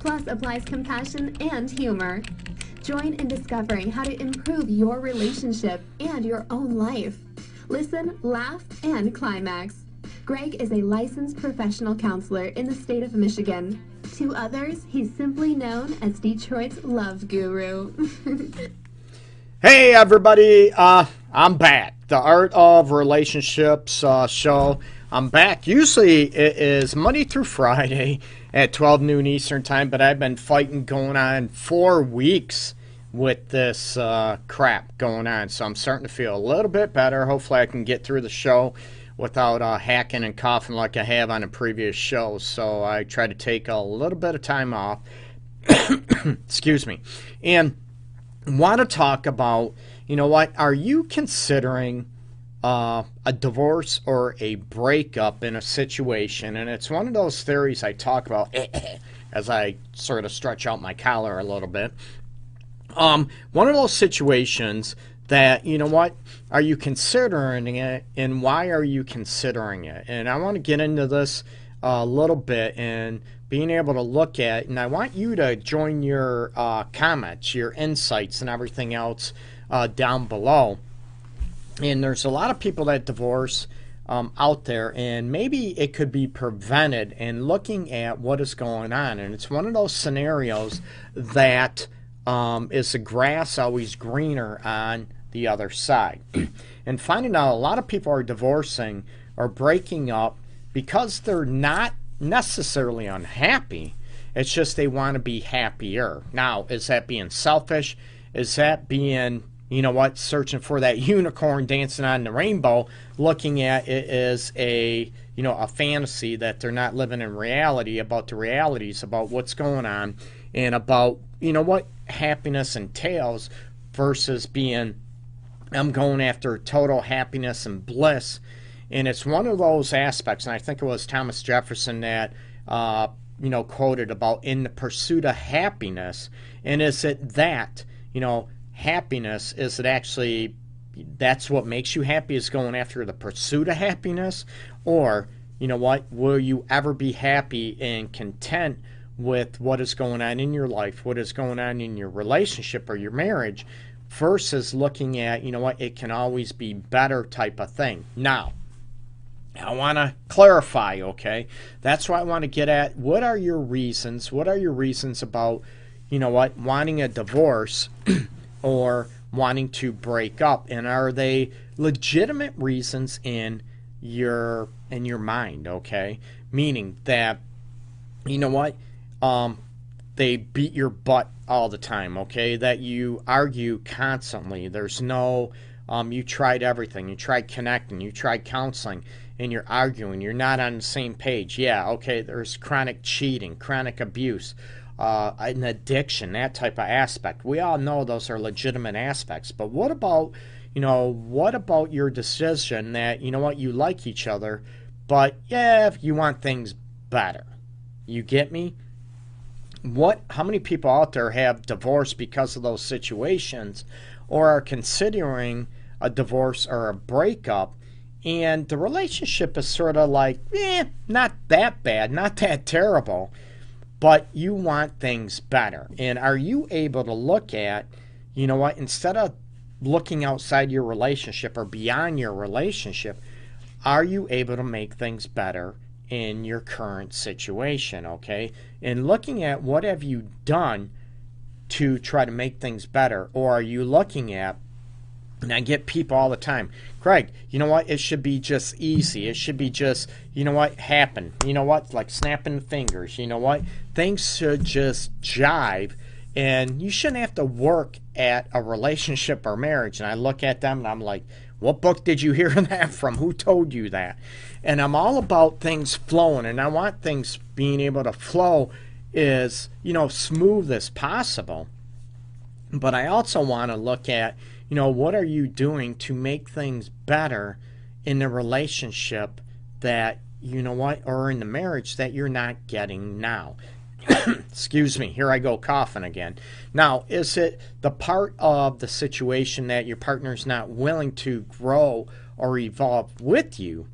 plus applies compassion and humor. Join in discovering how to improve your relationship and your own life. Listen, laugh, and climax. Greg is a licensed professional counselor in the state of Michigan. To others, he's simply known as Detroit's love guru. hey, everybody. Uh, I'm back. The Art of Relationships uh, show. I'm back. Usually it is Monday through Friday at 12 noon Eastern Time, but I've been fighting going on four weeks with this uh, crap going on. So I'm starting to feel a little bit better. Hopefully, I can get through the show without uh, hacking and coughing like I have on the previous shows. So I try to take a little bit of time off. Excuse me. And want to talk about, you know what, are you considering uh, a divorce or a breakup in a situation, and it's one of those theories I talk about as I sort of stretch out my collar a little bit. Um, one of those situations that you know what are you considering it, and why are you considering it? And I want to get into this a little bit and being able to look at, and I want you to join your uh, comments, your insights, and everything else uh, down below and there's a lot of people that divorce um, out there, and maybe it could be prevented. And looking at what is going on, and it's one of those scenarios that um, is the grass always greener on the other side, and finding out a lot of people are divorcing or breaking up because they're not necessarily unhappy. It's just they want to be happier. Now, is that being selfish? Is that being you know what, searching for that unicorn dancing on the rainbow, looking at it as a you know a fantasy that they're not living in reality about the realities about what's going on and about you know what happiness entails versus being I'm going after total happiness and bliss. And it's one of those aspects, and I think it was Thomas Jefferson that uh, you know quoted about in the pursuit of happiness. And is it that you know happiness is it actually that's what makes you happy is going after the pursuit of happiness or you know what will you ever be happy and content with what is going on in your life what is going on in your relationship or your marriage versus looking at you know what it can always be better type of thing now I want to clarify, okay? That's what I want to get at. What are your reasons? What are your reasons about, you know what, wanting a divorce or wanting to break up? And are they legitimate reasons in your in your mind okay? Meaning that you know what? Um they beat your butt all the time okay? That you argue constantly. There's no um you tried everything. You tried connecting. You tried counseling and you're arguing. You're not on the same page. Yeah okay there's chronic cheating chronic abuse uh, an addiction, that type of aspect. We all know those are legitimate aspects, but what about, you know, what about your decision that, you know what, you like each other, but yeah, you want things better? You get me? What, how many people out there have divorced because of those situations or are considering a divorce or a breakup? And the relationship is sort of like, eh, not that bad, not that terrible but you want things better. And are you able to look at, you know what, instead of looking outside your relationship or beyond your relationship, are you able to make things better in your current situation, okay? And looking at what have you done to try to make things better or are you looking at and I get people all the time, Craig, you know what? It should be just easy. It should be just, you know what, happen. You know what? Like snapping fingers. You know what? Things should just jive. And you shouldn't have to work at a relationship or marriage. And I look at them and I'm like, what book did you hear that from? Who told you that? And I'm all about things flowing. And I want things being able to flow as, you know, smooth as possible. But I also want to look at, you know, what are you doing to make things better in the relationship that, you know what, or in the marriage that you're not getting now. Excuse me, here I go coughing again. Now, is it the part of the situation that your partner's not willing to grow or evolve with you?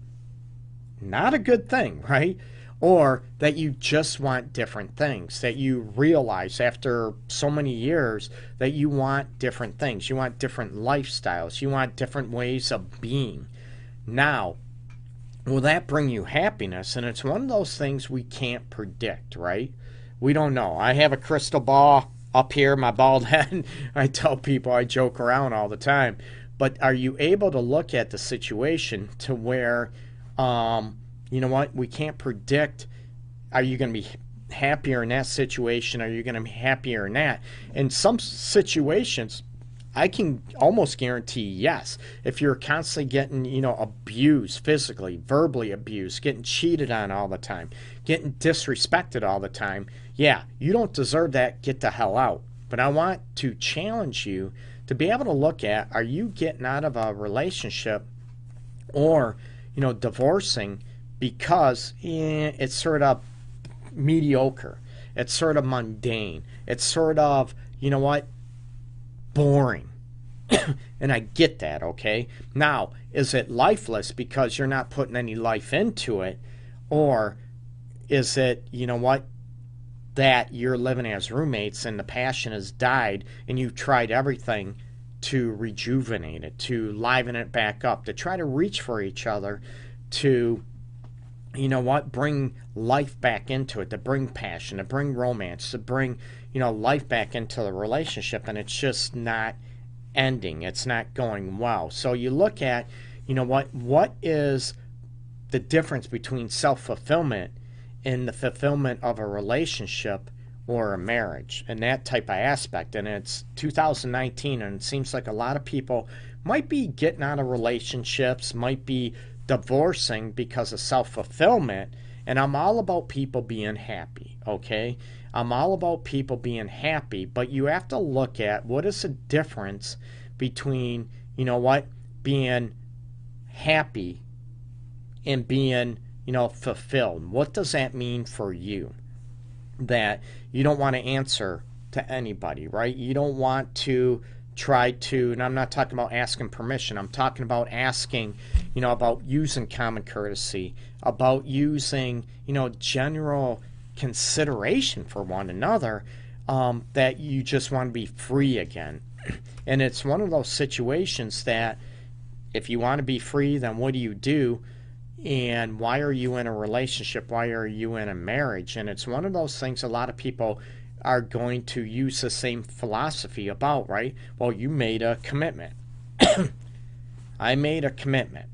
Not a good thing, right? Or that you just want different things, that you realize after so many years that you want different things. You want different lifestyles, you want different ways of being. Now, will that bring you happiness? And it's one of those things we can't predict, right? We don't know. I have a crystal ball up here, my bald head. I tell people I joke around all the time. But are you able to look at the situation to where, um, you know what, we can't predict are you going to be happier in that situation? Are you going to be happier in that? In some situations, I can almost guarantee yes. If you're constantly getting, you know, abused physically, verbally abused, getting cheated on all the time, getting disrespected all the time, yeah, you don't deserve that. Get the hell out. But I want to challenge you to be able to look at are you getting out of a relationship or, you know, divorcing because eh, it's sort of mediocre. It's sort of mundane. It's sort of, you know what, boring. and I get that, okay? Now, is it lifeless because you're not putting any life into it? Or is it, you know what, that you're living as roommates and the passion has died and you've tried everything to rejuvenate it, to liven it back up, to try to reach for each other, to, you know what, bring life back into it, to bring passion, to bring romance, to bring, you know, life back into the relationship, and it's just not ending. It's not going well. So you look at, you know what, what is the difference between self fulfillment and the fulfillment of a relationship or a marriage and that type of aspect. And it's 2019, and it seems like a lot of people might be getting out of relationships, might be divorcing because of self fulfillment. And I'm all about people being happy, okay? I'm all about people being happy, but you have to look at what is the difference between, you know what, being happy and being, you know, fulfilled. What does that mean for you? That you don't want to answer to anybody, right? You don't want to try to, and I'm not talking about asking permission, I'm talking about asking, you know, about using common courtesy, about using, you know, general consideration for one another, um, that you just want to be free again. And it's one of those situations that if you want to be free, then what do you do? And why are you in a relationship? Why are you in a marriage? And it's one of those things a lot of people are going to use the same philosophy about, right? Well, you made a commitment. I made a commitment.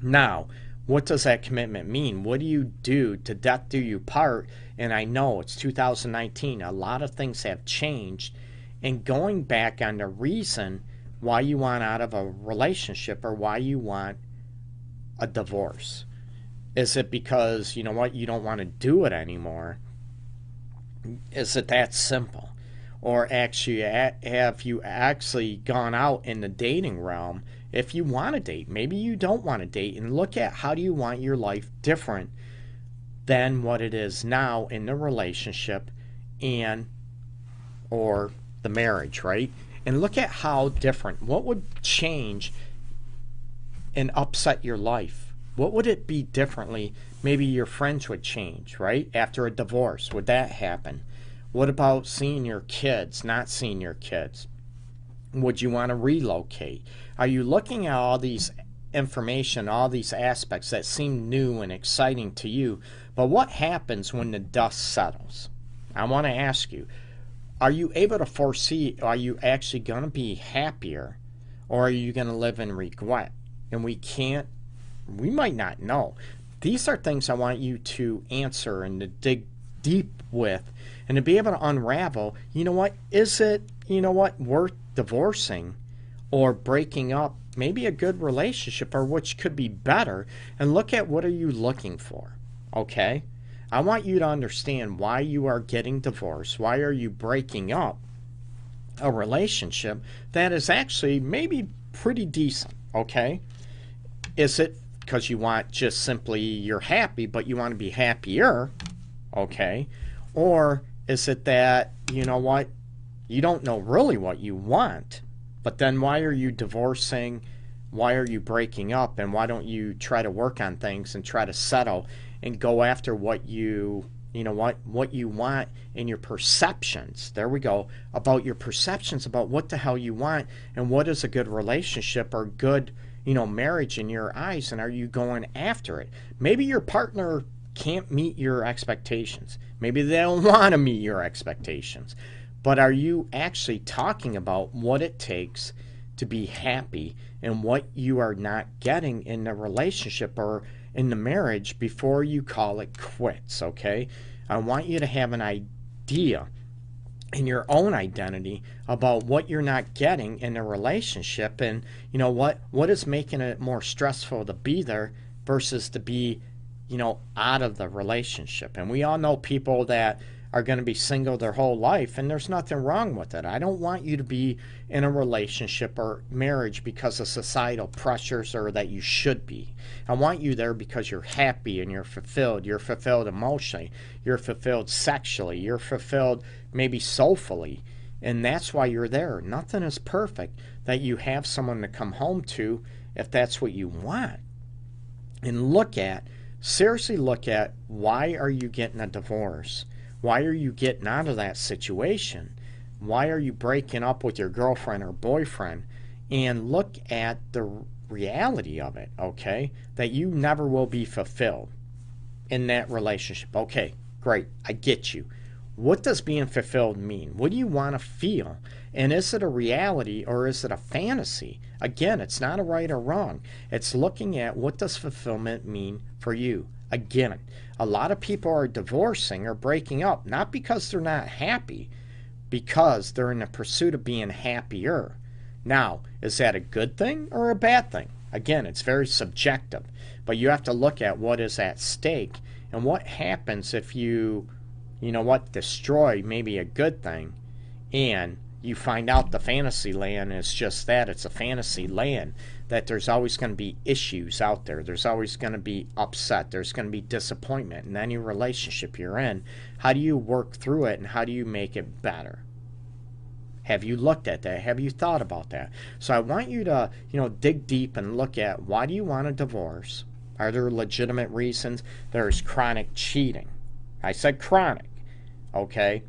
Now, what does that commitment mean? What do you do to death do you part? And I know it's 2019. A lot of things have changed. And going back on the reason why you want out of a relationship or why you want a divorce. Is it because, you know what, you don't want to do it anymore? Is it that simple? Or actually, have you actually gone out in the dating realm if you want to date. Maybe you don't want to date and look at how do you want your life different than what it is now in the relationship and or the marriage, right? And look at how different. What would change and upset your life? What would it be differently? Maybe your friends would change, right? After a divorce, would that happen? What about seeing your kids, not seeing your kids? Would you want to relocate? Are you looking at all these information, all these aspects that seem new and exciting to you, but what happens when the dust settles? I want to ask you, are you able to foresee, are you actually going to be happier or are you going to live in regret? And we can't, we might not know. These are things I want you to answer and to dig deep with and to be able to unravel, you know what, is it, you know what, worth divorcing or breaking up maybe a good relationship or which could be better and look at what are you looking for okay I want you to understand why you are getting divorced. Why are you breaking up a relationship that is actually maybe pretty decent, okay? Is it because you want just simply you're happy, but you want to be happier, okay? Or is it that, you know what, you don't know really what you want, but then why are you divorcing? Why are you breaking up? And why don't you try to work on things and try to settle and go after what you you know what what you want in your perceptions there we go about your perceptions about what the hell you want and what is a good relationship or good you know marriage in your eyes and are you going after it? Maybe your partner can't meet your expectations. Maybe they don't want to meet your expectations. But are you actually talking about what it takes to be happy and what you are not getting in the relationship or in the marriage before you call it quits, okay? I want you to have an idea in your own identity about what you're not getting in a relationship and you know what what is making it more stressful to be there versus to be you know out of the relationship. And we all know people that are going to be single their whole life, and there's nothing wrong with it. I don't want you to be in a relationship or marriage because of societal pressures or that you should be. I want you there because you're happy and you're fulfilled. You're fulfilled emotionally, you're fulfilled sexually, you're fulfilled maybe soulfully. And that's why you're there. Nothing is perfect that you have someone to come home to if that's what you want. And look at, seriously look at why are you getting a divorce? Why are you getting out of that situation? Why are you breaking up with your girlfriend or boyfriend? And look at the reality of it, okay? That you never will be fulfilled in that relationship. Okay, great, I get you. What does being fulfilled mean? What do you want to feel? And is it a reality or is it a fantasy? Again, it's not a right or wrong. It's looking at what does fulfillment mean for you. Again, a lot of people are divorcing or breaking up not because they're not happy, because they're in the pursuit of being happier. Now, is that a good thing or a bad thing? Again, it's very subjective, but you have to look at what is at stake and what happens if you, you know what, destroy maybe a good thing and you find out the fantasy land is just that. It's a fantasy land that there's always going to be issues out there. There's always going to be upset. There's going to be disappointment in any relationship you're in. How do you work through it and how do you make it better? Have you looked at that? Have you thought about that? So i want you to you know dig deep and look at why do you want a divorce? Are there legitimate reasons? There's chronic cheating. I said chronic okay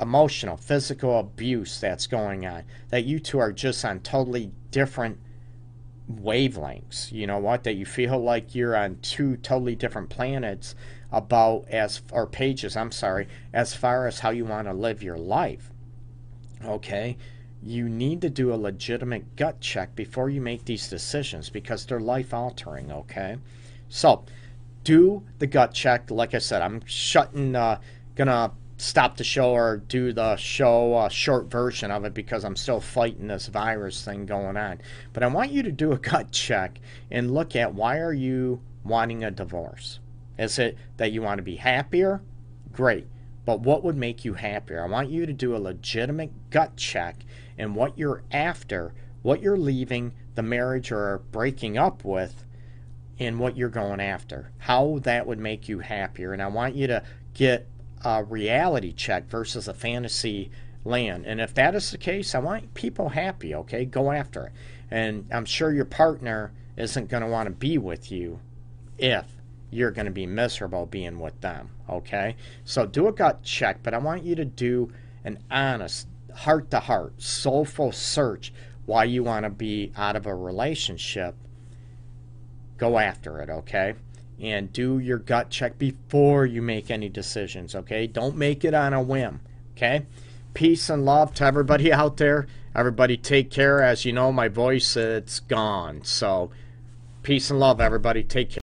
emotional, physical abuse that's going on. That you two are just on totally different wavelengths. You know what? That you feel like you're on two totally different planets about as or pages, I'm sorry, as far as how you want to live your life. Okay? You need to do a legitimate gut check before you make these decisions because they're life altering, okay? So, do the gut check. Like I said, I'm shutting uh gonna stop the show or do the show a short version of it because I'm still fighting this virus thing going on. But I want you to do a gut check and look at why are you wanting a divorce? Is it that you want to be happier? Great. But what would make you happier? I want you to do a legitimate gut check and what you're after, what you're leaving the marriage or breaking up with, and what you're going after. How that would make you happier. And I want you to get a reality check versus a fantasy land. And if that is the case, I want people happy, okay? Go after it. And I'm sure your partner isn't going to want to be with you if you're going to be miserable being with them, okay? So do a gut check, but I want you to do an honest, heart to heart, soulful search why you want to be out of a relationship. Go after it, okay? And do your gut check before you make any decisions, okay? Don't make it on a whim, okay? Peace and love to everybody out there. Everybody take care. As you know, my voice, it's gone. So, peace and love, everybody. Take care.